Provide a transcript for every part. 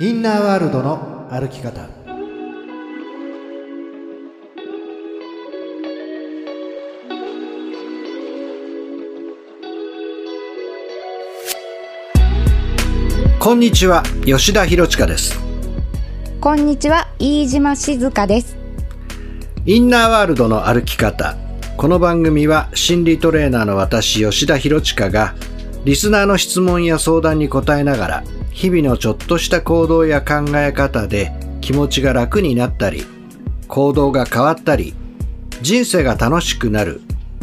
インナーワールドの歩き方。こんにちは吉田博親です。こんにちは飯島静香です。インナーワールドの歩き方。この番組は心理トレーナーの私吉田博親がリスナーの質問や相談に答えながら日々のちょっとした行動や考え方で気持ちが楽になったり行動が変わったり人生が楽しくなる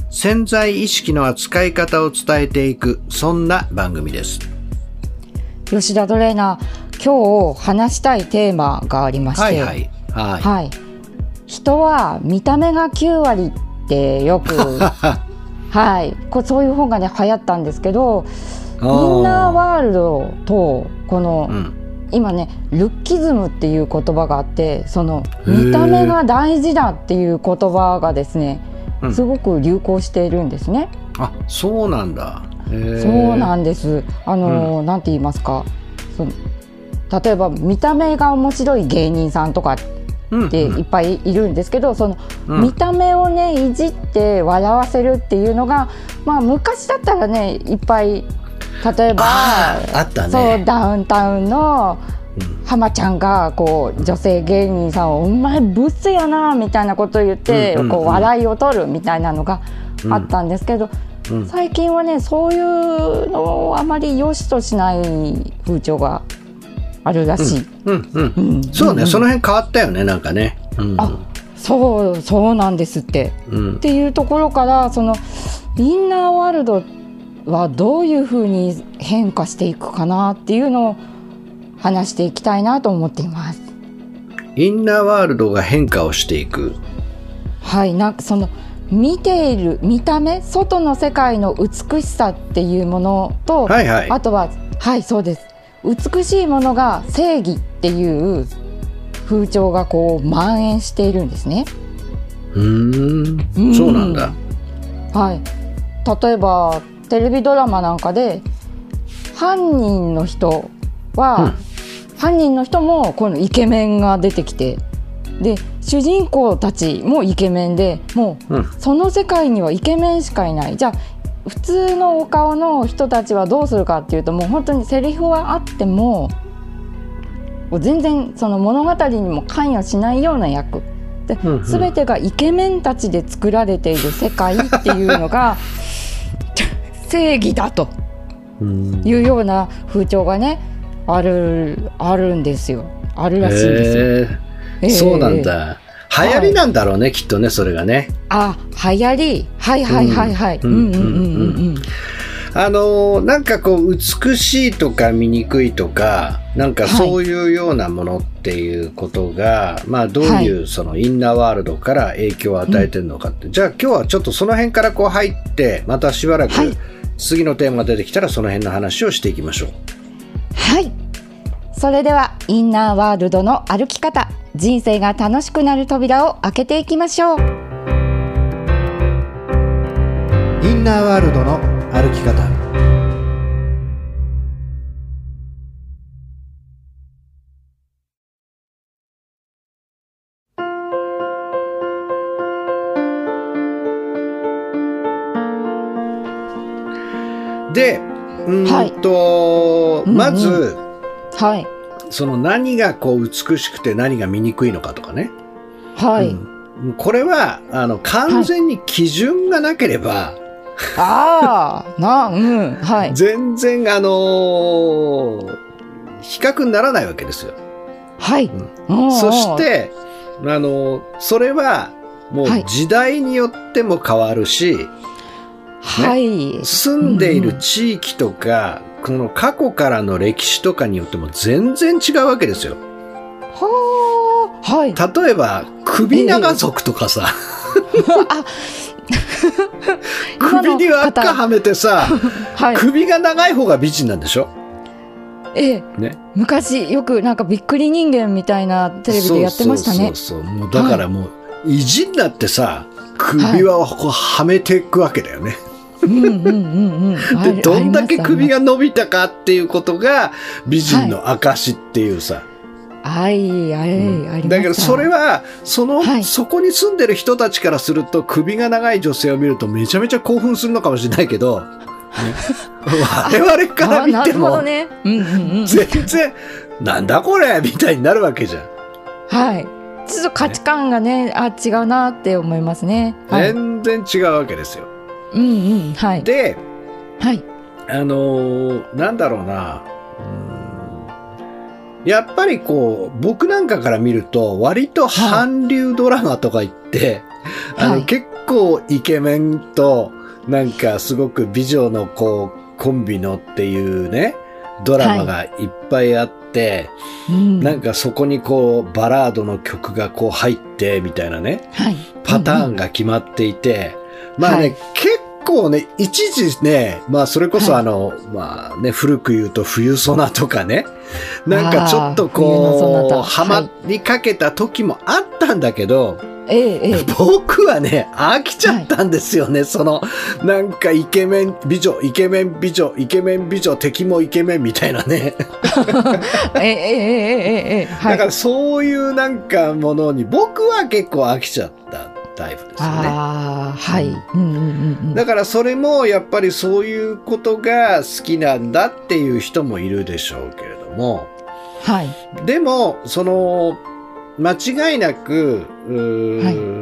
潜在意識の扱い方を伝えていくそんな番組です。吉田トレーナー今日話したいテーマがありましてはいはいはい、はい。人は見た目が9割ってよく はい。こそういう本がね流行ったんですけどインナーワールドとこの、うん。今ねルッキズムっていう言葉があってその見た目が大事だっていう言葉がですねうん。すごく流行しているんですね。あそうなんだ。そうなんです。あの、なんて言いますか。その例えば見た目が面白い芸人さんとかうんっていっぱいいるんですけど、そのうん。見た目をねいじって笑わせるっていうのが、まあ昔だったらねいっぱい例えばあったね。そうダウンタウンのうん。浜ちゃんがこう女性芸人さんを「お前ブスやな」みたいなことを言って、こう笑いを取るみたいなのがあったんですけど、うん。最近はねそういうのをあまり良しとしない風潮があるらしい。そうね、ん。その辺変わったよねなんかね。うん。あそうそうなんですって。うん。っていうところからそのインナーワールドはどういうふうに変化していくかなっていうのを話していきたいなと思っています。インナーワールドが変化をしていく。はい、なんかその見ている見た目外の世界の美しさっていうものと、はいはい。あとははいそうです。美しいものが正義っていう風潮がこう蔓延しているんですね。うん。そうなんだ。はい、例えばテレビドラマなんかで犯人の人は、犯人の人もこのイケメンが出てきてで主人公たちもイケメンでもううん。その世界にはイケメンしかいない。じゃあ普通のお顔の人たちはどうするかっていうともう本当にセリフはあってももう全然その物語にも関与しないような役。でうんうん。全てがイケメンたちで作られている世界っていうのが 正義だとうん。いうような風潮がねあるあるんですよ。あるらしいんですよ。へええー。そうなんだ。流行りなんだろうねきっとねそれがね。あ流行り。はいはいはいはい。ううんんうんうん。うんうん。あのーなんかこう美しいとか醜いとかなんかそういうようなものっていうことが、まあどういうそのインナーワールドから影響を与えてるのかって、じゃあ今日はちょっとその辺からこう入ってまたしばらくはい次のテーマが出てきたらその辺の話をしていきましょう。はい。それではインナーワールドの歩き方、人生が楽しくなる扉を開けていきましょう。インナーワールドの歩き方と、うんうんまず、はい。その何がこう美しくて何が見くいのかとかね、はい。うん。これはあの完全に基準がなければ、ああ、なうん。はい。全然あのー比較にならないわけですよ。はい。うん。そして、あのーそれはもうはい。時代によっても変わるし、はい。住んでいる地域とか、この過去からの歴史とかによっても全然違うわけですよ。はあ、はい。例えば、首長族とかさ、あ、首に輪っかはめてさ、はい。首が長い方が美人なんでしょ？ええ、ね。昔よくなんかびっくり人間みたいなテレビでやってましたね。そうそうそうもうだからもう、意地になってさ、首はこうはめていくわけだよね。うんうんうんうん。あでるどんだけ首。あが伸びたかっていうことが美人の証っていうさ、はい、あれ、ありました。だけどそれはその、はいそこに住んでる人たちからすると首が長い女性を見るとめちゃめちゃ興奮するのかもしれないけど、ね我々から見てもね。うんうんうん。全然なんだこれみたいになるわけじゃん。はい。ちょっと価値観がね、あ、違うなって思いますね。はい。全然違うわけですよ。うんうん、はい。ではい。あのーなんだろうなうんやっぱりこう僕なんかから見ると割と韓流ドラマとか言って、あのはい結構イケメンとなんかすごく美女のこうコンビのっていうねドラマがいっぱいあって、うん。なんかそこにこうバラードの曲がこう入ってみたいなねはい。パターンが。が決まっていて、まあね、はい結構ね、一時ね、まあそれこそはいあの、まあね、古く言うと冬ソナとかね、なんかちょっとこう、タハマりかけた時もあったんだけど、ええ、ええ。僕はね、飽きちゃったんですよね、その、なんかイケメン美女、イケメン美女、イケメン美女、敵もイケメンみたいなね。ええ、ええ、ええ、ええ。はい。だからそういうなんかものに僕は結構飽きちゃったタイプですよね。はい。うんうんうんうん。だからそれもやっぱりそういうことが好きなんだっていう人もいるでしょうけれども、はい。でも、その、間違いなく、うー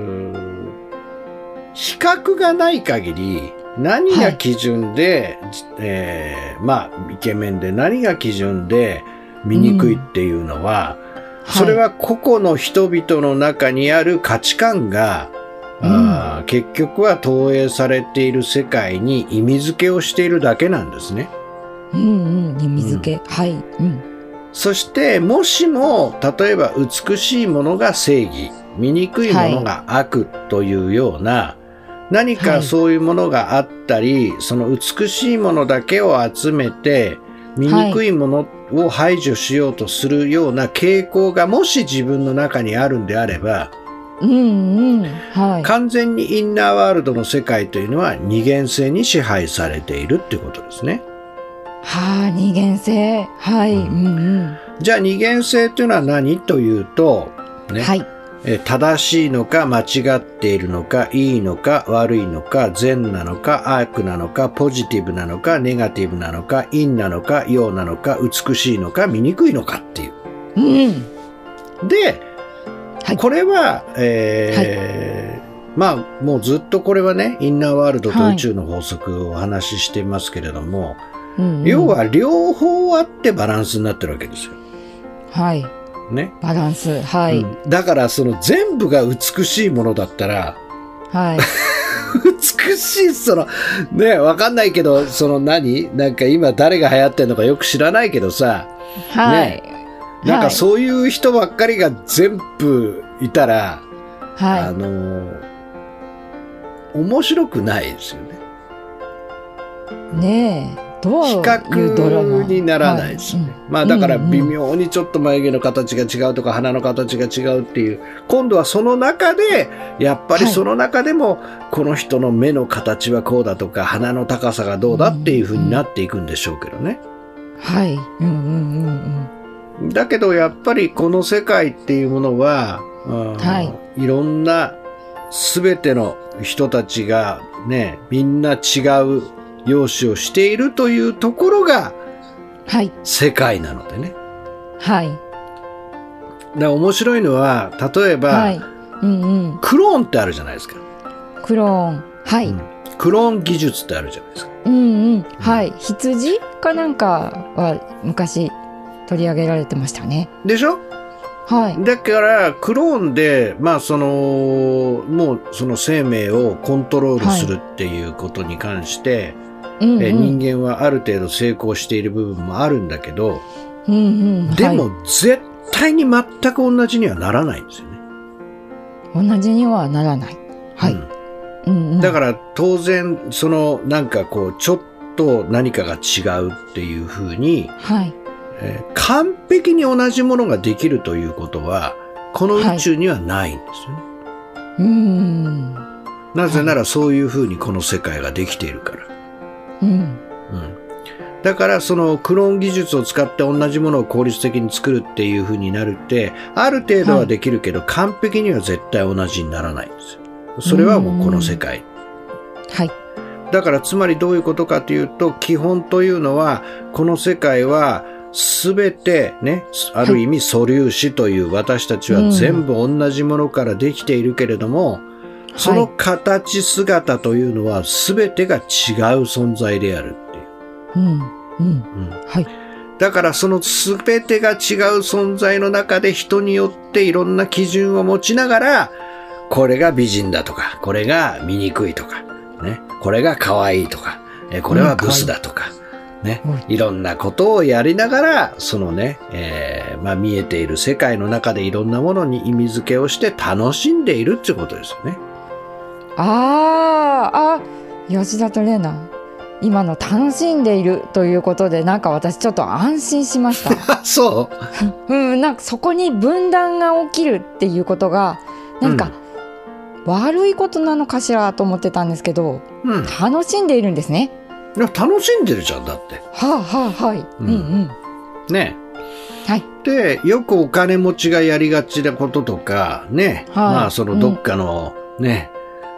比較がない限り、何が基準で、えーまあ、イケメンで何が基準で醜いっていうのは、それは個々の人々の中にある価値観が、あー結局は投影されている世界に意味付けをしているだけなんですね。うんうん、意味付け。はい。うん。そして、もしも、例えば美しいものが正義、醜いものが悪というような、何かはいそういうものがあったり、その美しいものだけを集めて、醜いものを排除しようとするような傾向がもし自分の中にあるんであれば、うんうん。はい。完全にインナーワールドの世界というのは二元性に支配されているっていうことですね。はあ、二元性。はい。ううんんじゃあ二元性というのは何というと、うん。ねはい。えー正しいのか間違っているのかいいのか悪いのか善なのか悪なのかポジティブなのかネガティブなのか陰なのか陽なのか美しいのか醜いのかっていう。うん。で、はいこれは、えーまあもうずっとこれはねインナーワールドと宇宙の法則をお話ししてますけれども、うんうん要、は両方あってバランスになってるわけですよ。はい。ね。バランス。はい。うんだからその全部が美しいものだったらはい。美しい、その、ね、わかんないけど、その何？なんか今誰が流行ってんのかよく知らないけどさ、はい。なんかう。そういう人ばっかりが全部いたら、あはの、面白くないですよね。い。ねえ。どう比いうドラマ？較にならないですよね。はいうんまあだからうんうん微妙にちょっと眉毛の形が違うとか鼻の形が違うっていう、今度はその中で、やっぱりはいその中でも、この人の目の形はこうだとか、鼻の高さがどうだっていう風になっていくんでしょうけどね。はい。うんうんうんだけどやっぱりこの世界っていうものは、うんはいろんな全ての人たちがね、みんな違う容姿をしているというところがうん。はい。世界なのでね。はい。だ面白いのは、例えば、はい。うんうん。クローンってあるじゃないですか。クローン。はい。うんクローン技術ってあるじゃないですか。うんうん。はい。羊かなんかは昔取り上げられてましたね。でしょ？はい。だから、クローンで、まあ、その、もう、その生命をコントロールするっていうことに関して、うんうん。え人間はある程度成功している部分もあるんだけど、うんうん。でもはい、絶対に全く同じにはならないんですよね。同じにはならない。はい。うんうんうん。だから当然、そのなんかこう、ちょっと何かが違うっていうふうに、はい。えー完璧に同じものができるということは、この宇宙にはないんですよね。うん。なぜならそういうふうにこの世界ができているから。うん。うん、だからそのクローン技術を使って同じものを効率的に作るっていう風になるってある程度はできるけど、完璧には絶対同じにならないんですよ。それはもうこの世界。はい。だからつまりどういうことかというと基本というのはこの世界は全てねある意味素粒子という私たちは全部同じものからできているけれども、その形姿というのは全てが違う存在であるっていう。うんうん。うん。はい。だからその全てが違う存在の中で人によっていろんな基準を持ちながら、これが美人だとか、これが醜いとか、ね、これが可愛いとか、えこれはブスだとか、ね。は、いろんなことをやりながら、そのね、えーまあ見えている世界の中でいろんなものに意味付けをして楽しんでいるっていうことですよね。あーあ吉田と玲奈。今の楽しんでいるということでなんか私ちょっと安心しました。あ、そう？うんなんかそこに分断が起きるっていうことがなんか悪いことなのかしらと思ってたんですけどうん。楽しんでいるんですねいや楽しんでるじゃん、だって。はあはあはい、ううんん、うんね。はいで、よくお金持ちがやりがちなこととか、ね。はいまあ、そのどっかの、ね、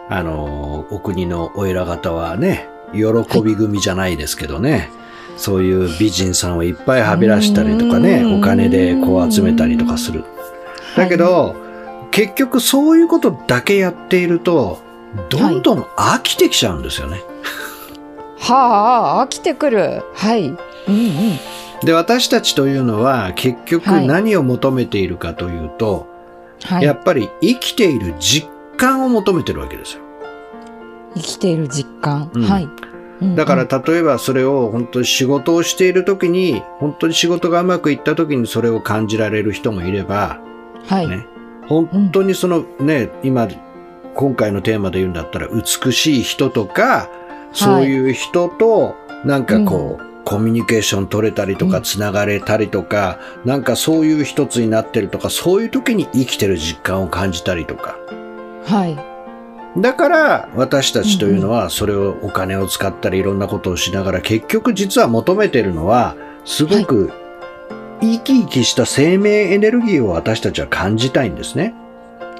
あの、お国のお偉方はね、喜び組じゃないですけどね。そういう美人さんをいっぱいはびらしたりとかね、うんお金でこう集めたりとかする。だけど、結局そういうことだけやっていると、どんどん飽きてきちゃうんですよね。はあ飽きてくる。はい。うんうん。で、私たちというのは結局はい。何を求めているかというと、はい。やっぱり生きている実感を求めてるわけですよ。生きている実感、うん。はい、うんだからうん例えばそれを本当に仕事をしている時に、本当に仕事がうまくいった時にそれを感じられる人もいれば、はい、ね、本当にそのね、今、今回のテーマで言うんだったら美しい人とか、そういう人となんかこう、コミュニケーション取れたりとか、うん。つながれたりとか、なんかそういう一つになってるとか、そういう時に生きてる実感を感じたりとか。はい。だから私たちというのはそれをお金を使ったりいろんなことをしながら結局実は求めてるのはすごく生き生きした生命エネルギーを私たちは感じたいんですね。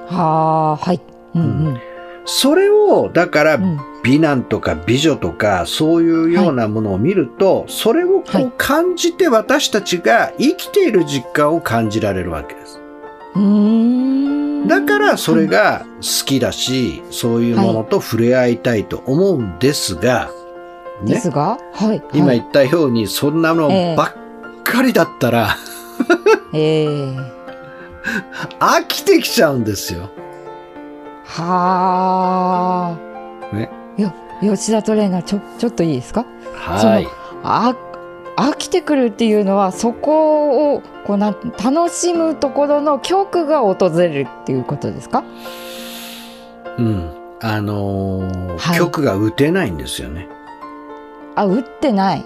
はあはい。うん。うん。それをだからうん美男とか美女とかそういうようなものを見るとそれをこはいう感じて私たちが生きている実感を感じられるわけです。うーん。だからそれが好きだしそういうものと触れ合いたいと思うんですが、ね。ですがはいはい。今言ったようにそんなのええばっかりだったら、ええ。飽きてきちゃうんですよ。はあ。ねよ吉田トレーナーちょちょっといいですか？はい。あ飽きてくるっていうのはそこをこうなん楽しむところの曲が訪れるっていうことですか？うん。あのーはい。曲が打てないんですよね。あ打ってない、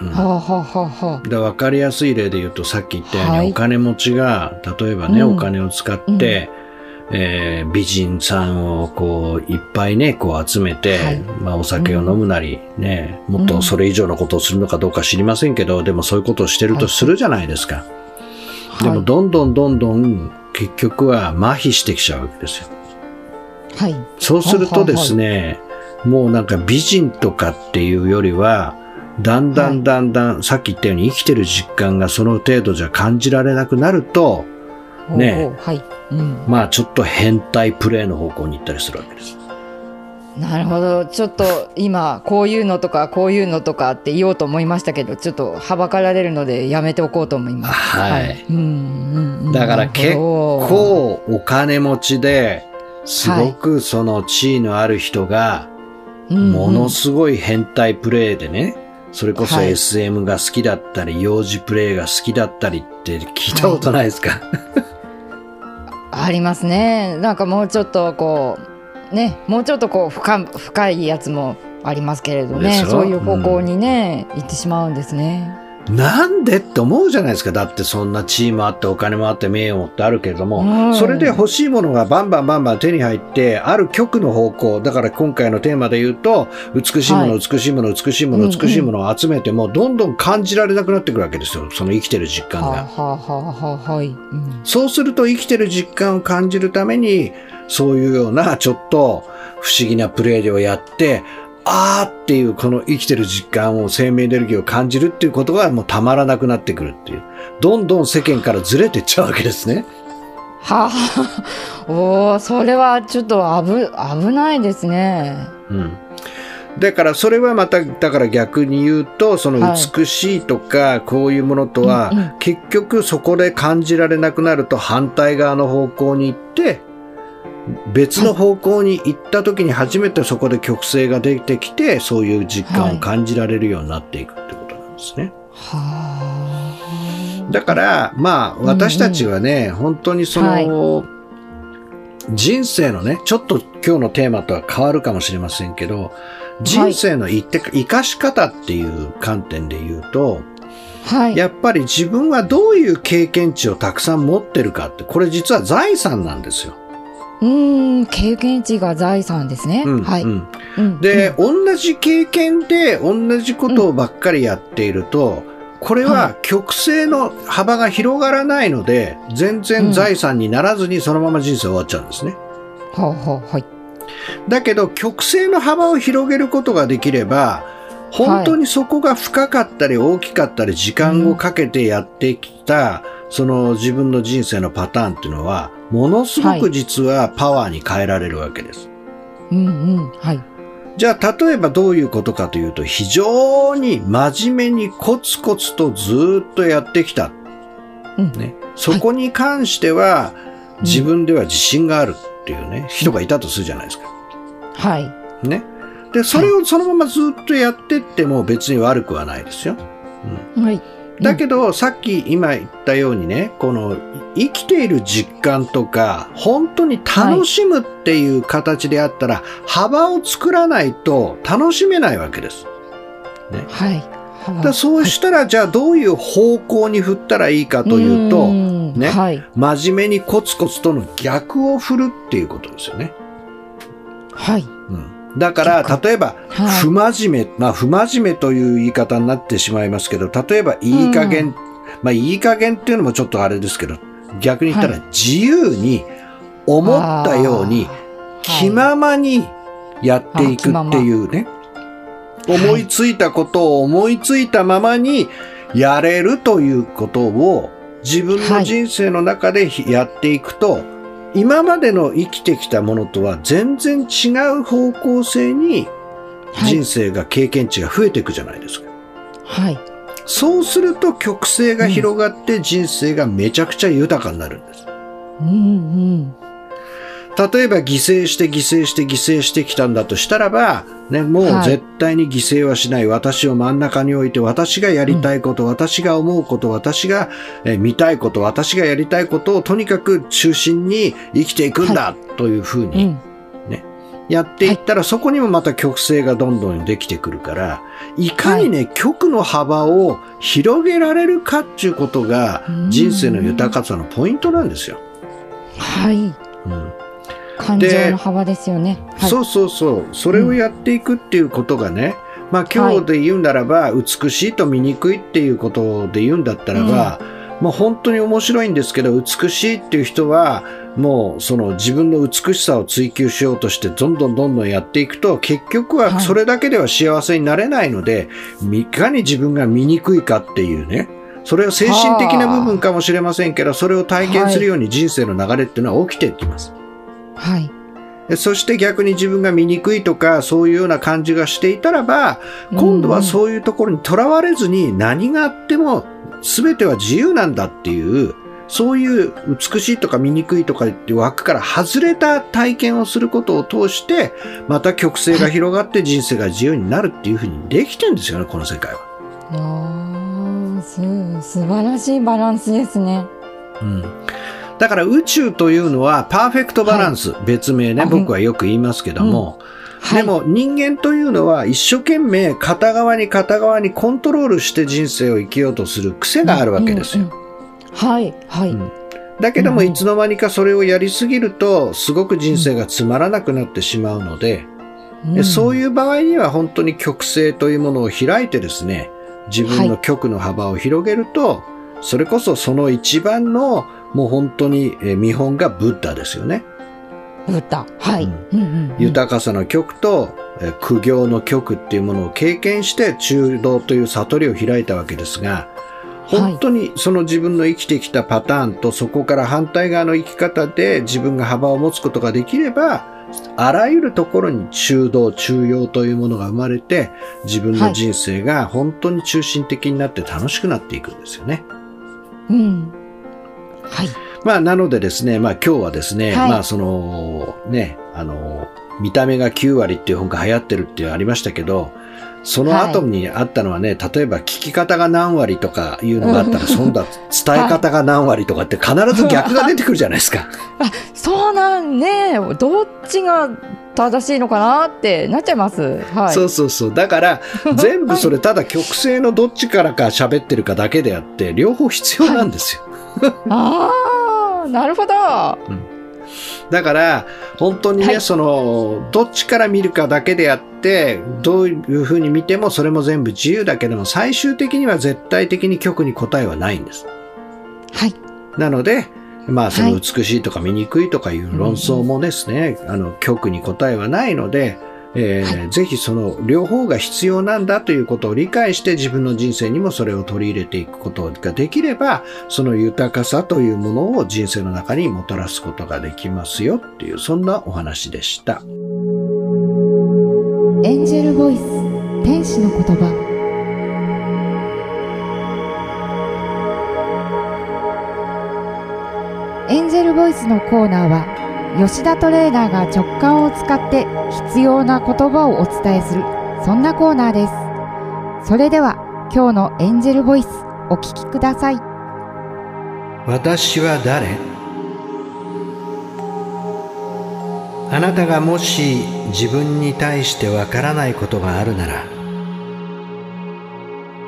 うん。はあはあはあはで分かりやすい例で言うとさっき言ったように、はい。お金持ちが例えばね、うん。お金を使って、えー美人さんをこういっぱいねこう集めて、はい。まあ、お酒を飲むなり、ねもっとそれ以上のことをするのかどうか知りませんけど、でもそういうことをしてるとするじゃないですか。あでもどんどんどんどん結局は麻痺してきちゃうわけですよ。はい、はい、そうするとですね、もうなんか美人とかっていうよりは、だんだんだんだん、さっき言ったように生きてる実感がその程度じゃ感じられなくなると、ねはい、うん、まあちょっと変態プレイの方向に行ったりするわけです。なるほど。ちょっと今こういうのとかこういうのとかって言おうと思いましたけどちょっとはばかられるのでやめておこうと思います。はい。うんうんうん、だからなるほど。こう、お金持ちで、すごくその地位のある人が、ものすごい変態プレイでね、それこそはい。SM が好きだったり、幼児プレイが好きだったりって聞いたことないですか、ありますね。なんかもうちょっとこうねもうちょっとこう深深いやつもありますけれどね。そういう方向にね、行ってしまうんですね。なんでって思うじゃないですか。だってそんな地位もあってお金もあって名誉もってあるけれども、うんそれで欲しいものがバンバンバンバン手に入って、ある極の方向、だから今回のテーマで言うと、美しいもの、はい美しいもの、美しいもの、美しいものを集めても、どんどん感じられなくなってくるわけですよ。その生きてる実感はあ、が。はあはあはあはい、うんそうすると生きてる実感を感じるために、そういうようなちょっと不思議なプレイをやって、あーっていうこの生きてる実感を生命エネルギーを感じるっていうことがもうたまらなくなってくるっていう。どんどん世間からずれていっちゃうわけですね。はあ、おーそれはちょっと危危ないですね。うん。だからそれはまた、だから逆に言うと、そのはい美しいとかこういうものとは、結局そこで感じられなくなると反対側の方向に行って、別の方向に行った時に初めてそこで曲線が出てきて、そういう実感を感じられるようになっていくってことなんですね。はあ。だから、まあ、うん私たちはね、本当にその、人生のね、ちょっと今日のテーマとは変わるかもしれませんけど、人生のいって生かし方っていう観点で言うと、はい。やっぱり自分はどういう経験値をたくさん持ってるかって、これ実は財産なんですよ。うーん、経験値が財産ですね。うんはい。うんうんで、、同じ経験で同じことをばっかりやっていると、これはは曲線の幅が広がらないので、全然財産にならずにそのまま人生終わっちゃうんですね。うんはあ、はあ、はい。だけど、曲線の幅を広げることができれば、本当にそこが深かったり大きかったり時間をかけてやってきた、その自分の人生のパターンっていうのは、ものすごく実はパワーに変えられるわけです。うんうん。はい。じゃあ、例えばどういうことかというと、非常に真面目にコツコツとずーっとやってきた。うん。ね。そこに関しては、ん自分では自信があるっていうね、人がいたとするじゃないですか。はい。ね。で、それをそのままずっとやってっても別に悪くはないですよ。はい。だけど、さっき今言ったようにね、この生きている実感とか、本当に楽しむっていう形であったら、幅を作らないと楽しめないわけです。はい。だそうしたら、じゃあどういう方向に振ったらいいかというと、んねはい。真面目にコツコツとの逆を振るっていうことですよね。はい。うん、だから、逆例えば、はい。不真面目、まあ、不真面目という言い方になってしまいますけど、例えば、いい加減、まあ、いい加減っていうのもちょっとあれですけど、逆に言ったら、は自由に、思ったように、気ままにやっていくっていうね、はい。思いついたことを思いついたままにやれるということを自分の人生の中でやっていくと、今までの生きてきたものとは全然違う方向性にはい人生が経験値が増えていくじゃないですか。はい。そうすると曲線が広がって人生がめちゃくちゃ豊かになるんです。うんうん。例えば犠牲して犠牲して犠牲してきたんだとしたらば、ね、もうはい絶対に犠牲はしない。私を真ん中に置いて、私がやりたいこと、私が思うこと、私がえー見たいこと、私がやりたいことをとにかく中心に生きていくんだ、というふううにん。やっていったら、そこにもまた曲線がどんどんできてくるから、いかにね、曲の幅を広げられるかっていうことがうん人生の豊かさのポイントなんですよ。はい。うん感情の幅ですよね。はい。そうそうそう。それをやっていくっていうことがね、まあ今日で言うならば、美しいと醜いっていうことで言うんだったらば、まあ本当に面白いんですけど、美しいっていう人は、もうその自分の美しさを追求しようとして、どんどんどんどんやっていくと、結局はそれだけでは幸せになれないので、いかに自分が醜いかっていうね、それは精神的な部分かもしれませんけど、それを体験するように人生の流れっていうのは起きていきます。はい。でそして逆に自分が醜いとかそういうような感じがしていたらば、今度はそういうところにとらわれずに何があっても全ては自由なんだっていう、そういう美しいとか醜いとかっていう枠から外れた体験をすることを通して、また曲線が広がって人生が自由になるっていうふうにできてるんですよね、この世界は。ああ、す、素晴らしいバランスですね。うん。だから宇宙というのはパーフェクトバランス、別名ね、うん。僕はよく言いますけども、はい。でも人間というのは一生懸命片側に片側にコントロールして人生を生きようとする癖があるわけですよ。うんうんはいはい、うん。だけどもうんいつの間にかそれをやりすぎるとすごく人生がつまらなくなってしまうので、でそういいう場合には本当に極性というものを開いてですね、自分の極の幅を広げると、それこそその一番のもう本当にえー見本がブッダですよね。ブッダ。はい、うん。うんうんうん。豊かさの極とえー苦行の極っていうものを経験して中道という悟りを開いたわけですが、本当にその自分の生きてきたパターンとそこから反対側の生き方で自分が幅を持つことができれば、あらゆるところに中道、中庸というものが生まれて、自分の人生が本当に中心的になって楽しくなっていくんですよね。うんはい。まあ、なのでですね、まあ今日はですね、はい。まあその、ね、あの、見た目が9割っていう本が流行ってるっていうのありましたけど、その後にあったのはね、例えば聞き方が何割とかいうのがあったら、そんだ伝え方が何割とかって必ず逆が出てくるじゃないですか。そうなんね。どっちが正しいのかなってなっちゃいます。はい。そうそうそう。だから、全部それただ曲線のどっちからか喋ってるかだけであって、両方必要なんですよ。ああなるほど。だから、本当にね、はい。その、どっちから見るかだけであって、どういうふうに見てもそれも全部自由だけども、最終的には絶対的に曲に答えはないんです。はい。なので、まあ、そのはい。美しいとか醜いとかいう論争もですね、あの、曲に答えはないので、えーはぜひその両方が必要なんだということを理解して自分の人生にもそれを取り入れていくことができれば、その豊かさというものを人生の中にもたらすことができますよっていう、そんなお話でした。エンジェルボイス天使の言葉エンジェルボイスのコーナーは吉田トレーナーが直感を使って必要な言葉をお伝えするそんなコーナーです。それでは今日のエンジェルボイスお聞きください。私は誰？あなたがもし自分に対してわからないことがあるなら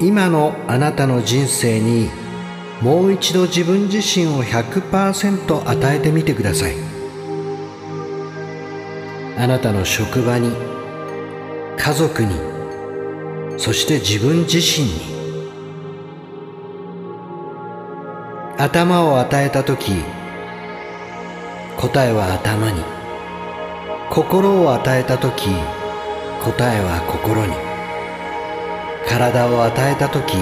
今のあなたの人生にもう一度自分自身を100%与えてみてください。あなたの職場に家族にそして自分自身に頭を与えた時答えは頭に。心を与えた時答えは心に。体を与えた時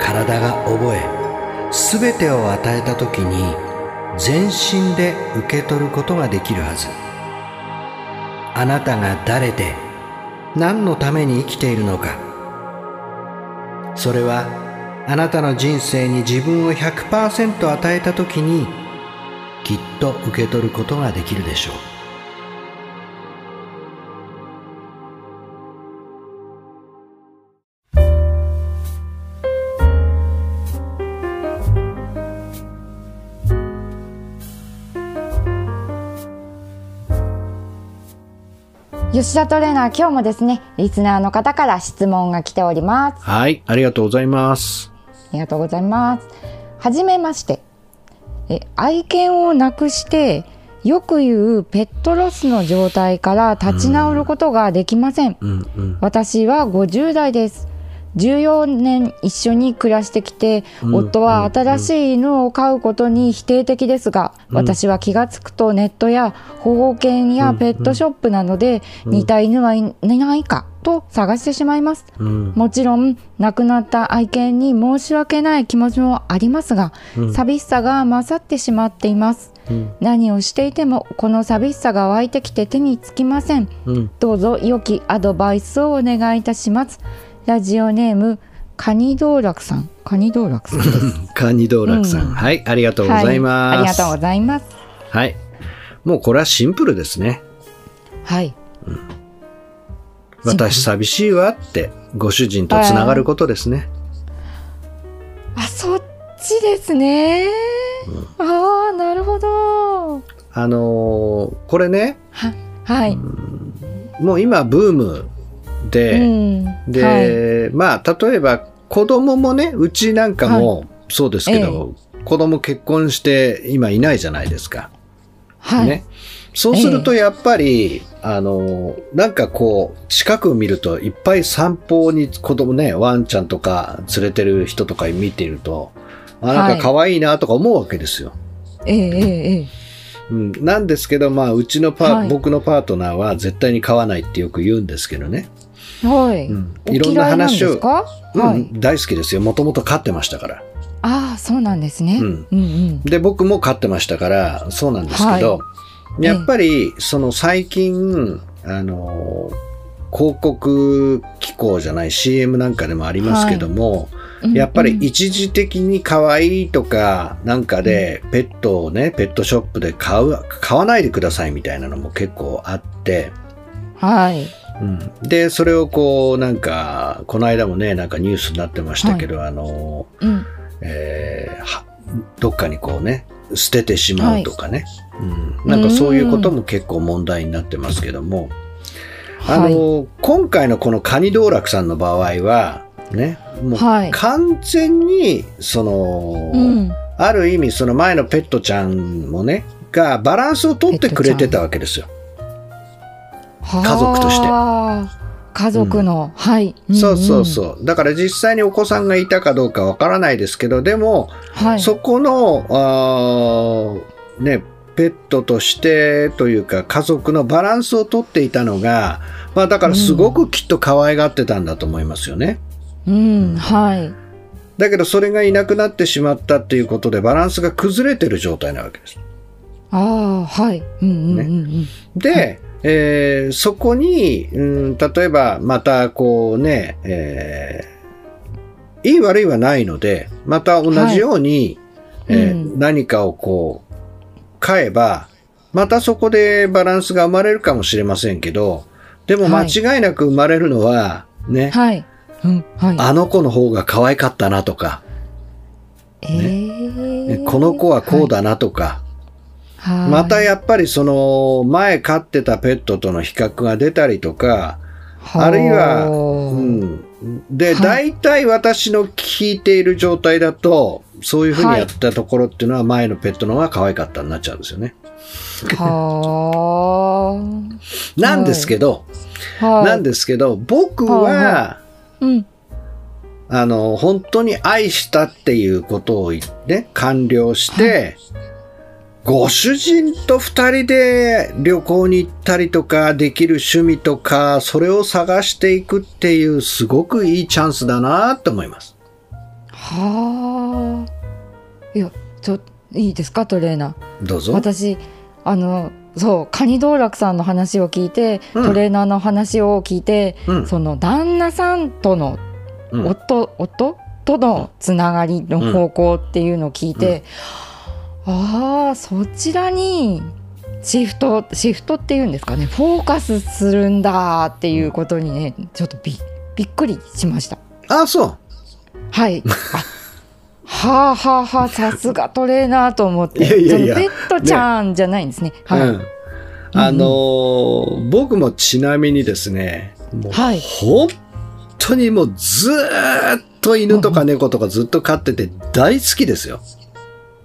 体が覚えすべてを与えた時に全身で受け取ることができるはず。あなたが誰で何のために生きているのか。それはあなたの人生に自分を100%与えた時にきっと受け取ることができるでしょう。吉田トレーナー今日もですねリスナーの方から質問が来ております。はいありがとうございます。ありがとうございます。はじめまして。え愛犬を亡くしてよく言うペットロスの状態から立ち直ることができません、うんうん。私は50代です14年一緒に暮らしてきて、うん。夫は新しい犬を飼うことに否定的ですが、うん。私は気がつくとネットや保護犬やペットショップなどで似た犬はいないかと探してしまいます。うん。もちろん亡くなった愛犬に申し訳ない気持ちもありますが、うん。寂しさが勝ってしまっています。うん。何をしていてもこの寂しさが湧いてきて手につきません。どうぞ良きアドバイスをお願いいたします。ラジオネームカニ道楽さん、カニ道楽さんです。カニ道楽さん、うんはいありがとうございます、はい、ありがとうございます。はいもうこれはシンプルですねはい。私寂しいわってご主人とつながることですねあ、そっちですね。ああ、なるほど。あのーこれねは、はい。もう今ブームで、うん。で、まあ、例えば子供もね、うちなんかもそうですけど、子供結婚して今いないじゃないですか。はい、はいね。そうするとやっぱり、あの、なんかこう、近くを見るといっぱい散歩に子供ね、ワンちゃんとか連れてる人とか見ていると、あ、なんか可愛いなとか思うわけですよ。えええええうん、なんですけど、まあ、うちのパ、はい。僕のパートナーは絶対に買わないってよく言うんですけどね。えはい、うん。おいろんな話をうんはい、大好きですよ。もともと飼ってましたから。ああそうなんですね、ううんん、うん。で、僕も飼ってましたから、そうなんですけど、い。やっぱり、その最近、あの、広告機構じゃない CM なんかでもありますけども、うんやっぱりうん一時的に可愛いとかなんかでペットをね、ペットショップで買う、買わないでくださいみたいなのも結構あって、はいうん、で、それをこうなんか、この間もね、なんかニュースになってましたけど、あの、うん。えーはどっかにこうね、捨ててしまうとかね、うん、なんかそういうことも結構問題になってますけども、あの、今回のこのカニ道楽さんの場合は、ね、もうはい。完全に、その、うん。ある意味その前のペットちゃんもね、がバランスを取ってくれてたわけですよ。家族として。はあ。家族の、はい、そうそううそう。だから実際にお子さんがいたかどうかわからないですけど、でも、ん、はい、そこの、あーね、ペットとしてというか家族のバランスを取っていたのが、まあだからすごくきっと可愛がってたんだと思いますよね。うん、はい、だけどそれがいなくなってしまったっていうことでバランスが崩れてる状態なわけです。ああ、はい、うんうんうんうん、で、えーそこに、うん、例えばまたこうね、えーいい悪いはないので、また同じように、えーうん。何かをこう、買えば、またそこでバランスが生まれるかもしれませんけど、でも間はい。違いなく生まれるのは、ね、はい、うん、はい、あの子の方が可愛かったなとか、えー。この子はこうだなとか、はい、またやっぱりその前飼ってたペットとの比較が出たりとか、あ。るいは、はうん。で、はい。大体私の聞いている状態だと、そういうふうにやったところっていうのは前のペットの方が可愛かったになっちゃうんですよね。はなんですけど、あ、はい、なんですけど、僕は、はうん、あの、本当に愛したっていうことを言って、完了して、ご主人と二人で旅行に行ったりとか、できる趣味とか、それを探していくっていう、すごくいいチャンスだなと思います。はあ、いや、ちょいいですかトレーナー。どうぞ。私あのそうカニ道楽さんの話を聞いて、うん。トレーナーの話を聞いて、うん。その旦那さんとのうん。夫、夫とのつながりの方向っていうのを聞いて、ああそちらにシフトシフトっていうんですかねフォーカスするんだっていうことにねちょっとびびっくりしました。あ、そう。はい。あはあはあはあさすがトレーナーと思っていやいやペットちゃんじゃないんですね。はい。うん。あのー僕もちなみにですね、はい本当にもうずーっと犬とか猫とかずっと飼ってて大好きですよ。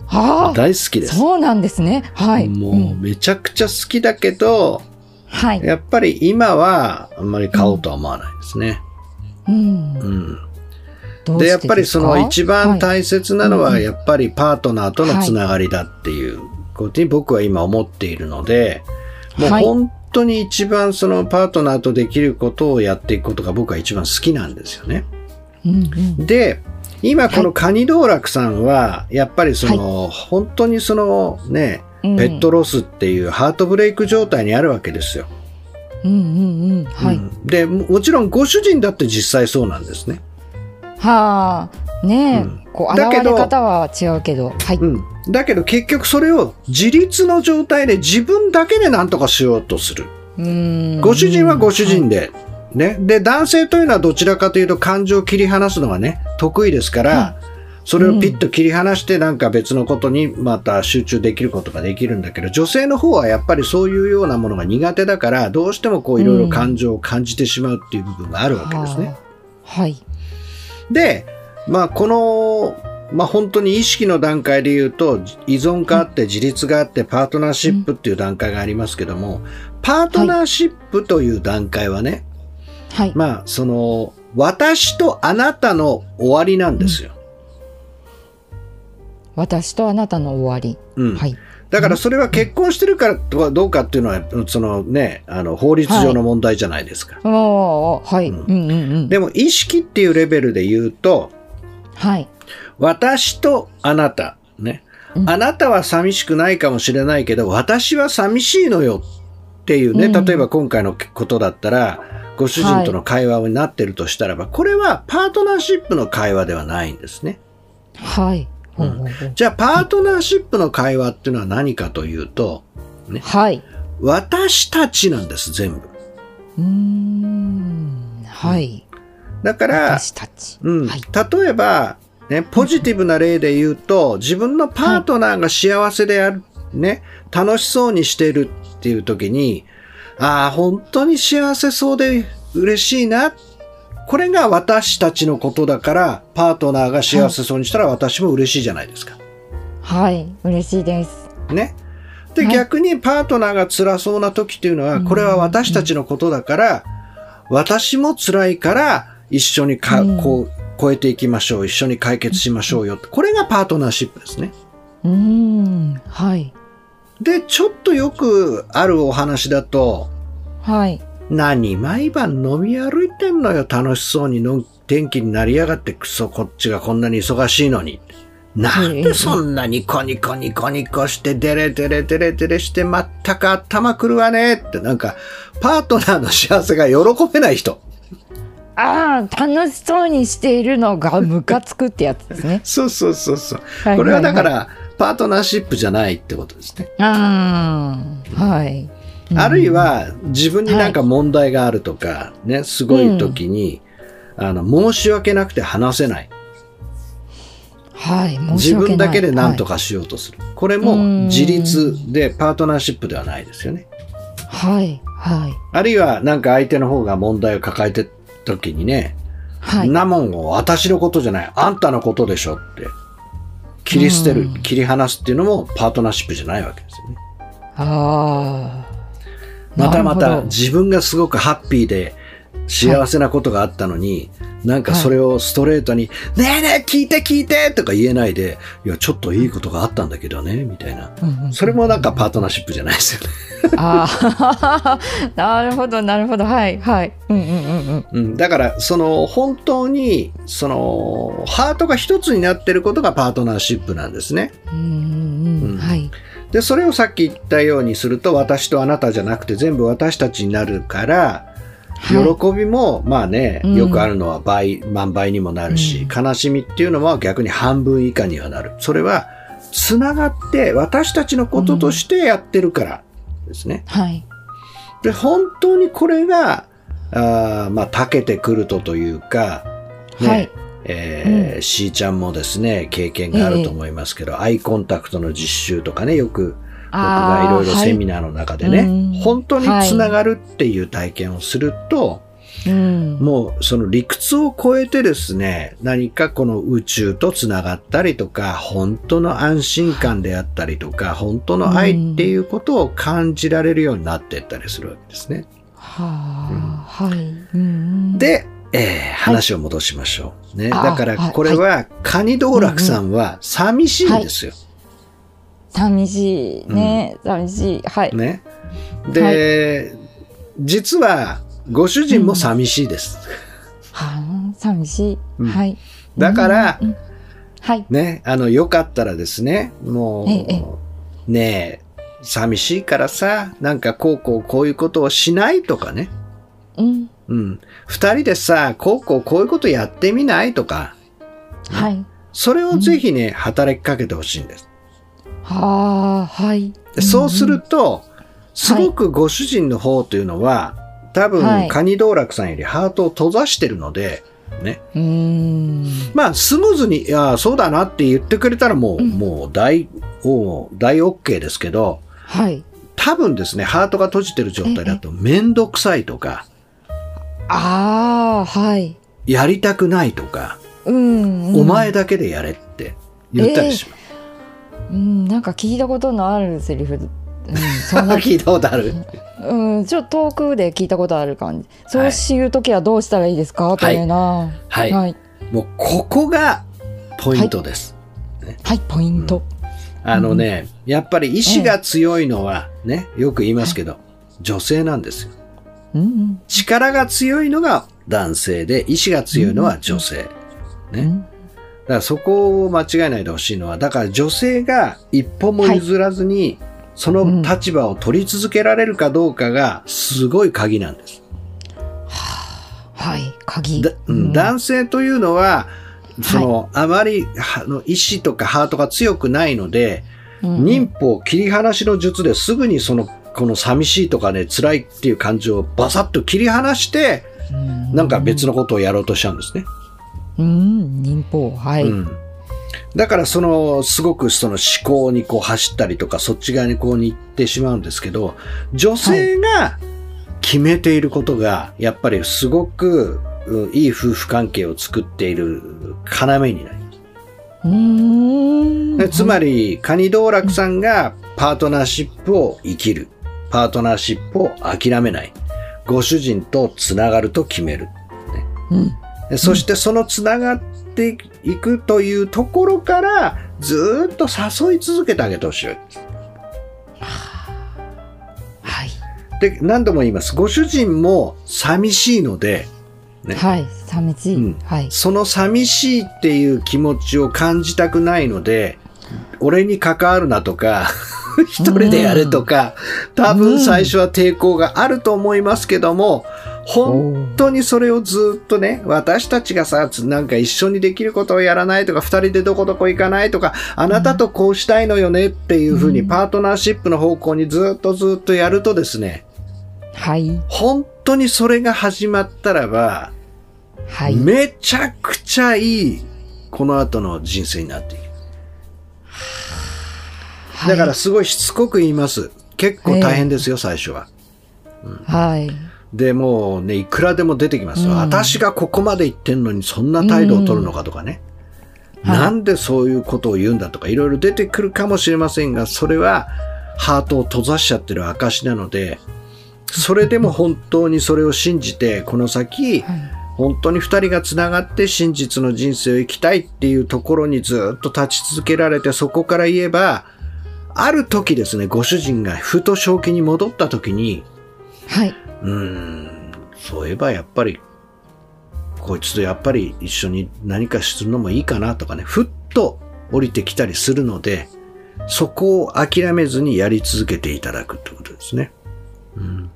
はあ大好きです。そうなんですね。はい。もううんめちゃくちゃ好きだけど、はい。やっぱり今はあんまり買おうとは思わないですね。うんう。ん。で、やっぱりその一番大切なのはやっぱりパートナーとのつながりだっていうことに僕は今思っているので、もうはい本当に一番そのパートナーとできることをやっていくことが僕は一番好きなんですよね。うんうんで、今このカニ道楽さんは、やっぱりその、本当にそのね、うんペットロスっていうハートブレイク状態にあるわけですよ。うんうんうん。はい。うんで、ももちろんご主人だって実際そうなんですね。はあ。ねえ、うんこうだけど現れ方は違うけど。はい。うん。だけど結局それを自立の状態で自分だけで何とかしようとする。うんご主人はご主人で。ね。で、男性というのはどちらかというと感情を切り離すのがね、得意ですから、はそれをピッと切り離してなんか別のことにまた集中できることができるんだけど、女性の方はやっぱりそういうようなものが苦手だから、どうしてもこういろいろ感情を感じてしまうっていう部分があるわけですね。はい。で、まあこの、まあ本当に意識の段階で言うと、依存があって自立があってパートナーシップっていう段階がありますけども、パートナーシップという段階はね、はい。まあその、私とあなたの終わりなんですよ。私とあなたの終わり。うん。はい。だからそれは結婚してるからとかどうかっていうのは、そのね、あの法律上の問題じゃないですか。はい。ううんんうんうん。でも意識っていうレベルで言うと、はい。私とあなた、ね。うんあなたは寂しくないかもしれないけど、私は寂しいのよっていうね、うん例えば今回のことだったら、ご主人との会話になってるとしたらば、これはパートナーシップの会話ではないんですね。はい。ほうほうほうじゃあ、パートナーシップの会話っていうのは何かというと、はい。私たちなんです、全部。うーん。はい。だから、私たち。うん、はい。例えば、ね、ポジティブな例で言うと、自分のパートナーが幸せである、ね、楽しそうにしてるっていう時に、ああ、本当に幸せそうで嬉しいな。これが私たちのことだから、パートナーが幸せそうにしたら私も嬉しいじゃないですか。はい。嬉しいです。ね。で、はい逆にパートナーが辛そうな時っていうのは、これは私たちのことだから、私も辛いから、一緒にか、うんこう、超えていきましょう。一緒に解決しましょうよ。これがパートナーシップですね。うーん。はい。で、ちょっとよくあるお話だと、はい。何毎晩飲み歩いてんのよ。楽しそうにの天気になりやがってクソこっちがこんなに忙しいのに。なんでそんなニコニコニコニコしてデレデレデレデレして全く頭くるわねってなんかパートナーの幸せが喜べない人。。ああ、楽しそうにしているのがムカつくってやつですね そうそうそうそう。はいこれはだからパートナーシップじゃないってことですね。ああ、はい。あるいは自分になんか問題があるとか、ね、すごい時に、あの、申し訳なくて話せない。はい。申自分だけで何とか。かしようとする。これも自立でパートナーシップではないですよね。はい。はい。あるいはなんか相手の方が問題を抱えてる時にね、はい。なもんを私のことじゃない、あんたのことでしょって切り捨てるうん、切り離すっていうのもパートナーシップじゃないわけですよね。ああ。またまた自分がすごくハッピーで幸せなことがあったのに、なんかそれをストレートに、ねえねえ聞いて聞いてとか言えないで、いやちょっといいことがあったんだけどね、みたいな。それもなんかパートナーシップじゃないですよね。ああ。なるほど、なるほど。はい。はい。うんうんうんだから、その、本当に、その、ハートが一つになってることがパートナーシップなんですね。うんうんううんん。はい。で、それをさっき言ったようにすると、私とあなたじゃなくて全部私たちになるから、喜はいびも、まあね、うんよくあるのは倍、万倍にもなるし、悲しみっていうのは逆に半分以下にはなる。それは、つながって私たちのこととしてやってるからですね。はい。で、本当にこれが、あーまあ、長けてくるとというか、ねはい。えーしーちゃんもですね、経験があると思いますけど、アイコンタクトの実習とかね、よく僕がいろいろセミナーの中でね、うん本当につながるっていう体験をすると、うん。もうその理屈を超えてですね、何かこの宇宙とつながったりとか、本当の安心感であったりとか、本当の愛っていうことを感じられるようになっていったりするわけですね。はあ。はい。うんうん。で、えー話を戻しましょう。ね。あだからはいこれは、カニ道楽さんは寂しいんですよ。寂しいね。寂しい。はい。ね。で、実は、ご主人も寂しいです。はあ、寂しい。うんはい。だからうんうんはい。ね、あの、よかったらですね、もう、ええねえ、寂しいからさ、なんかこうこうこういうことをしないとかね。うん。うん。二人でさ、こうこうこういうことやってみないとか、はい。それをぜひね、働きかけてほしいんです。はあ、はい。でそうすると、すごくご主人の方というのは、多分、はい。カニ道楽さんよりハートを閉ざしてるので、ね。うーん。まあ、スムーズに、いや、そうだなって言ってくれたらもう、うん。もう大、お大 OK ですけど、はい。多分ですね、ハートが閉じてる状態だと、めんどくさいとか、ああはい。やりたくないとか、うん、うん、お前だけでやれって言ったりします。うんなんか聞いたことのあるセリフうんそんな 聞いたことある。うんちょっと遠くで聞いたことある感じそういう時はどうしたらいいですか、というなはい。はい、もう、ここがポイントです。はい、ポイント、あのね、やっぱり意志が強いのは、ね、よく言いますけど、女性なんですよ。うんうん力が強いのが男性で、意志が強いのは女性。ね。うんだからそこを間違えないでほしいのは、だから女性が一歩も譲らずに、その立場を取り続けられるかどうかがすごい鍵なんです。はい鍵。だうん。男性というのは、その、あまりあの意志とかハートが強くないので、うん。忍法切り離しの術ですぐにその、この寂しいとかね、辛いっていう感情をバサッと切り離して、うん。なんか別のことをやろうとしちゃうんですね。うん忍法はい、うん。だからその、すごくその思考にこう走ったりとか、そっち側にこうに行ってしまうんですけど、女性が決めていることが、やっぱりすごく、うんいい夫婦関係を作っている要になります。うーんでつまり、カニ道楽さんがパートナーシップを生きる。パートナーシップを諦めない。ご主人とつながると決める。うんでそしてそのつながっていくというところから、ずーっと誘い続けてあげてほしい。はい。で、何度も言います。ご主人も寂しいので、ね。はい寂しい、うん。はい。その寂しいっていう気持ちを感じたくないので、俺に関わるなとか、一人でやるとか、多分最初は抵抗があると思いますけども、本当にそれをずっとね、私たちがさ、つなんか一緒にできることをやらないとか、二人でどこどこ行かないとか、あなたとこうしたいのよねっていうふうにうん。パートナーシップの方向にずっとずっとやるとですね、はい。本当にそれが始まったらば、はい。めちゃくちゃいい、この後の人生になっていく。はい。だからすごいしつこく言います。結構大変ですよ、最初は。はいで、もうね、いくらでも出てきますよ。うん私がここまで言ってんのにそんな態度を取るのかとかね。はいなんでそういうことを言うんだとか、いろいろ出てくるかもしれませんが、それはハートを閉ざしちゃってる証なので、それでも本当にそれを信じて、この先、はい本当に二人が繋がって真実の人生を生きたいっていうところにずっと立ち続けられて、そこから言えば、ある時ですね、ご主人がふと正気に戻った時に、はい。うーん、そういえばやっぱり、こいつとやっぱり一緒に何かするのもいいかなとかね、ふっと降りてきたりするので、そこを諦めずにやり続けていただくってことですね。うん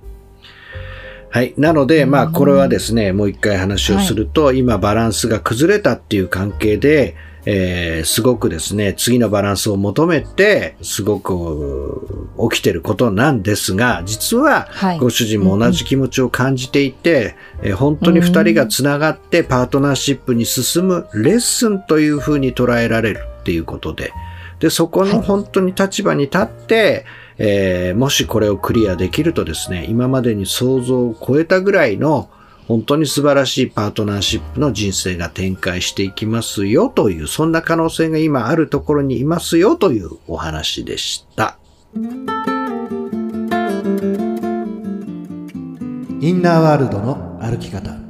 はい。なので、まあ、これはですね、もう一回話をすると、今バランスが崩れたっていう関係で、えーすごくですね、次のバランスを求めて、すごく起きてることなんですが、実は、はい。ご主人も同じ気持ちを感じていて、えー本当に二人がつながってパートナーシップに進むレッスンというふうに捉えられるっていうことで、で、そこの本当に立場に立って、えーもしこれをクリアできるとですね、今までに想像を超えたぐらいの本当に素晴らしいパートナーシップの人生が展開していきますよという、そんな可能性が今あるところにいますよというお話でした。インナーワールドの歩き方。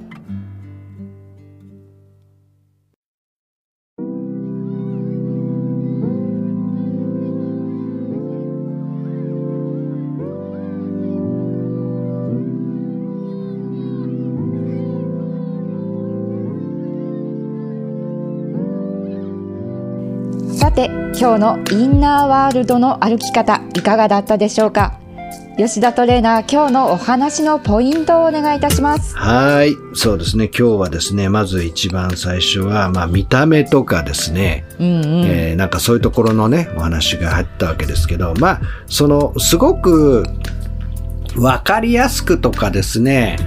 さて今日のインナーワールドの歩き方いかがだったでしょうか？吉田トレーナー今日のお話のポイントをお願いいたしますはい。そうですね。今日はですね、まず一番最初は、まあ見た目とかですね、うんうん、えーなんかそういうところのね、お話が入ったわけですけど、まあ、その、すごく、わかりやすくとかですね、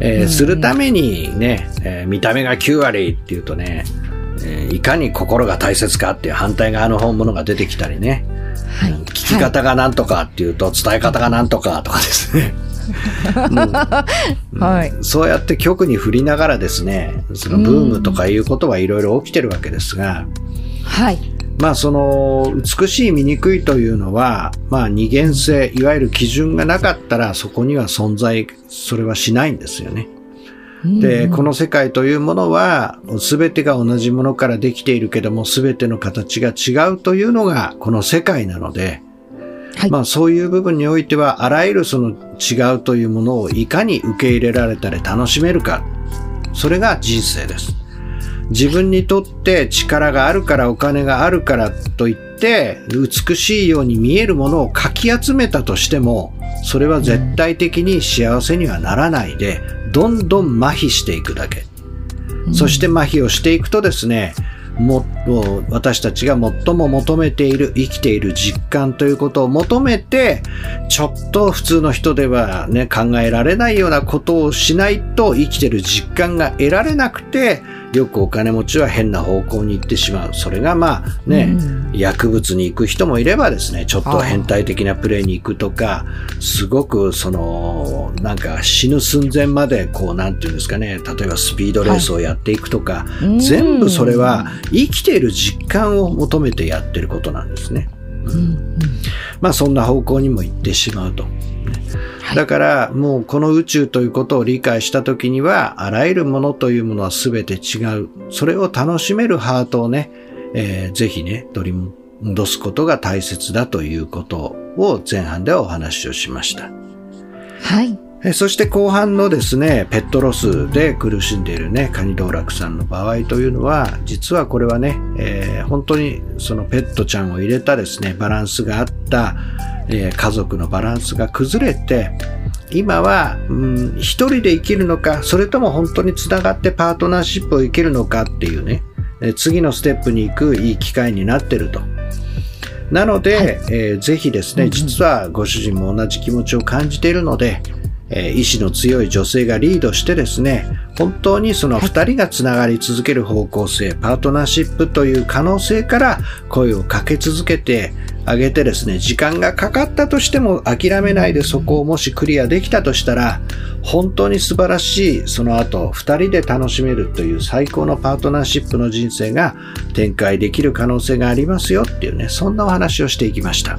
えーするためにね、えー見た目が9割っていうとね、えーいかに心が大切かっていう反対側の本物が出てきたりね、はい。聞き方がなんとかっていうと伝え方がなんとかとかですね。はい。そうやって局に振りながらですね、そのブームとかいうことはいろいろ起きてるわけですが、はい。まあその美しい醜いというのは、まあ二元性、いわゆる基準がなかったらそこには存在、それはしないんですよね。で、この世界というものは、すべてが同じものからできているけども、すべての形が違うというのがこの世界なので、はいまあそういう部分においては、あらゆるその違うというものをいかに受け入れられたり楽しめるか、それが人生です。自分にとって力があるからお金があるからといって美しいように見えるものをかき集めたとしてもそれは絶対的に幸せにはならないでどんどん麻痺していくだけ。そして麻痺をしていくとですねも私たちが最も求めている生きている実感ということを求めてちょっと普通の人ではね考えられないようなことをしないと生きている実感が得られなくてよくお金持ちは変な方向に行ってしまう。それがまあね、薬物に行く人もいればですね、ちょっと変態的なプレイに行くとか、すごくその、なんか死ぬ寸前までこう、なんていうんですかね、例えばスピードレースをやっていくとか、うん全部それは生きている実感を求めてやってることなんですね。まあそんな方向にも行ってしまうと。だからもうこの宇宙ということを理解したときには、あらゆるものというものは全て違う。それを楽しめるハートをね、えーぜひね、取り戻すことが大切だということを前半ではお話をしました。はいえーそして後半のですね、ペットロスで苦しんでいるね、カニ道楽さんの場合というのは、実はこれはね、えー本当にそのペットちゃんを入れたですね、バランスがあった、えー家族のバランスが崩れて、今は、うん、一人で生きるのか、それとも本当につながってパートナーシップを生きるのかっていうね、えー次のステップに行くいい機会になってると。なので、えーぜひですね、実はご主人も同じ気持ちを感じているので、えー意志の強い女性がリードしてですね、本当にその二人がつながり続ける方向性、パートナーシップという可能性から声をかけ続けてあげてですね、時間がかかったとしても諦めないでそこをもしクリアできたとしたら、本当に素晴らしいその後二人で楽しめるという最高のパートナーシップの人生が展開できる可能性がありますよっていうね、そんなお話をしていきました。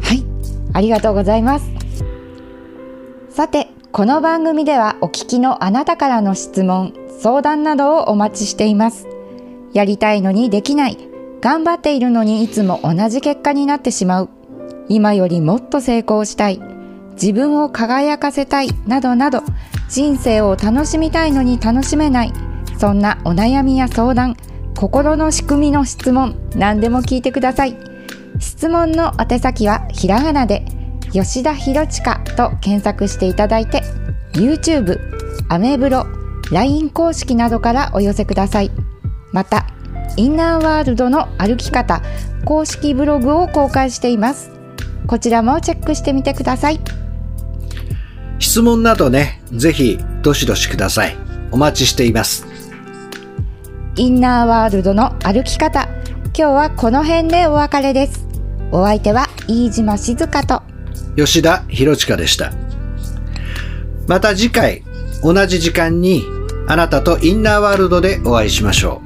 はい、ありがとうございます。さて、この番組ではお聞きのあなたからの質問、相談などをお待ちしています。やりたいのにできない、頑張っているのにいつも同じ結果になってしまう、今よりもっと成功したい、自分を輝かせたいなどなど、人生を楽しみたいのに楽しめない、そんなお悩みや相談、心の仕組みの質問、何でも聞いてください。質問の宛先はひらがなで吉田博親と検索していただいて YouTube、アメブロ、LINE 公式などからお寄せください。またインナーワールドの歩き方公式ブログを公開しています。こちらもチェックしてみてください。質問などね、ぜひどしどしください。お待ちしています。インナーワールドの歩き方。今日はこの辺でお別れです。お相手は飯島静香と吉田博親でした。また次回、同じ時間にあなたとインナーワールドでお会いしましょう。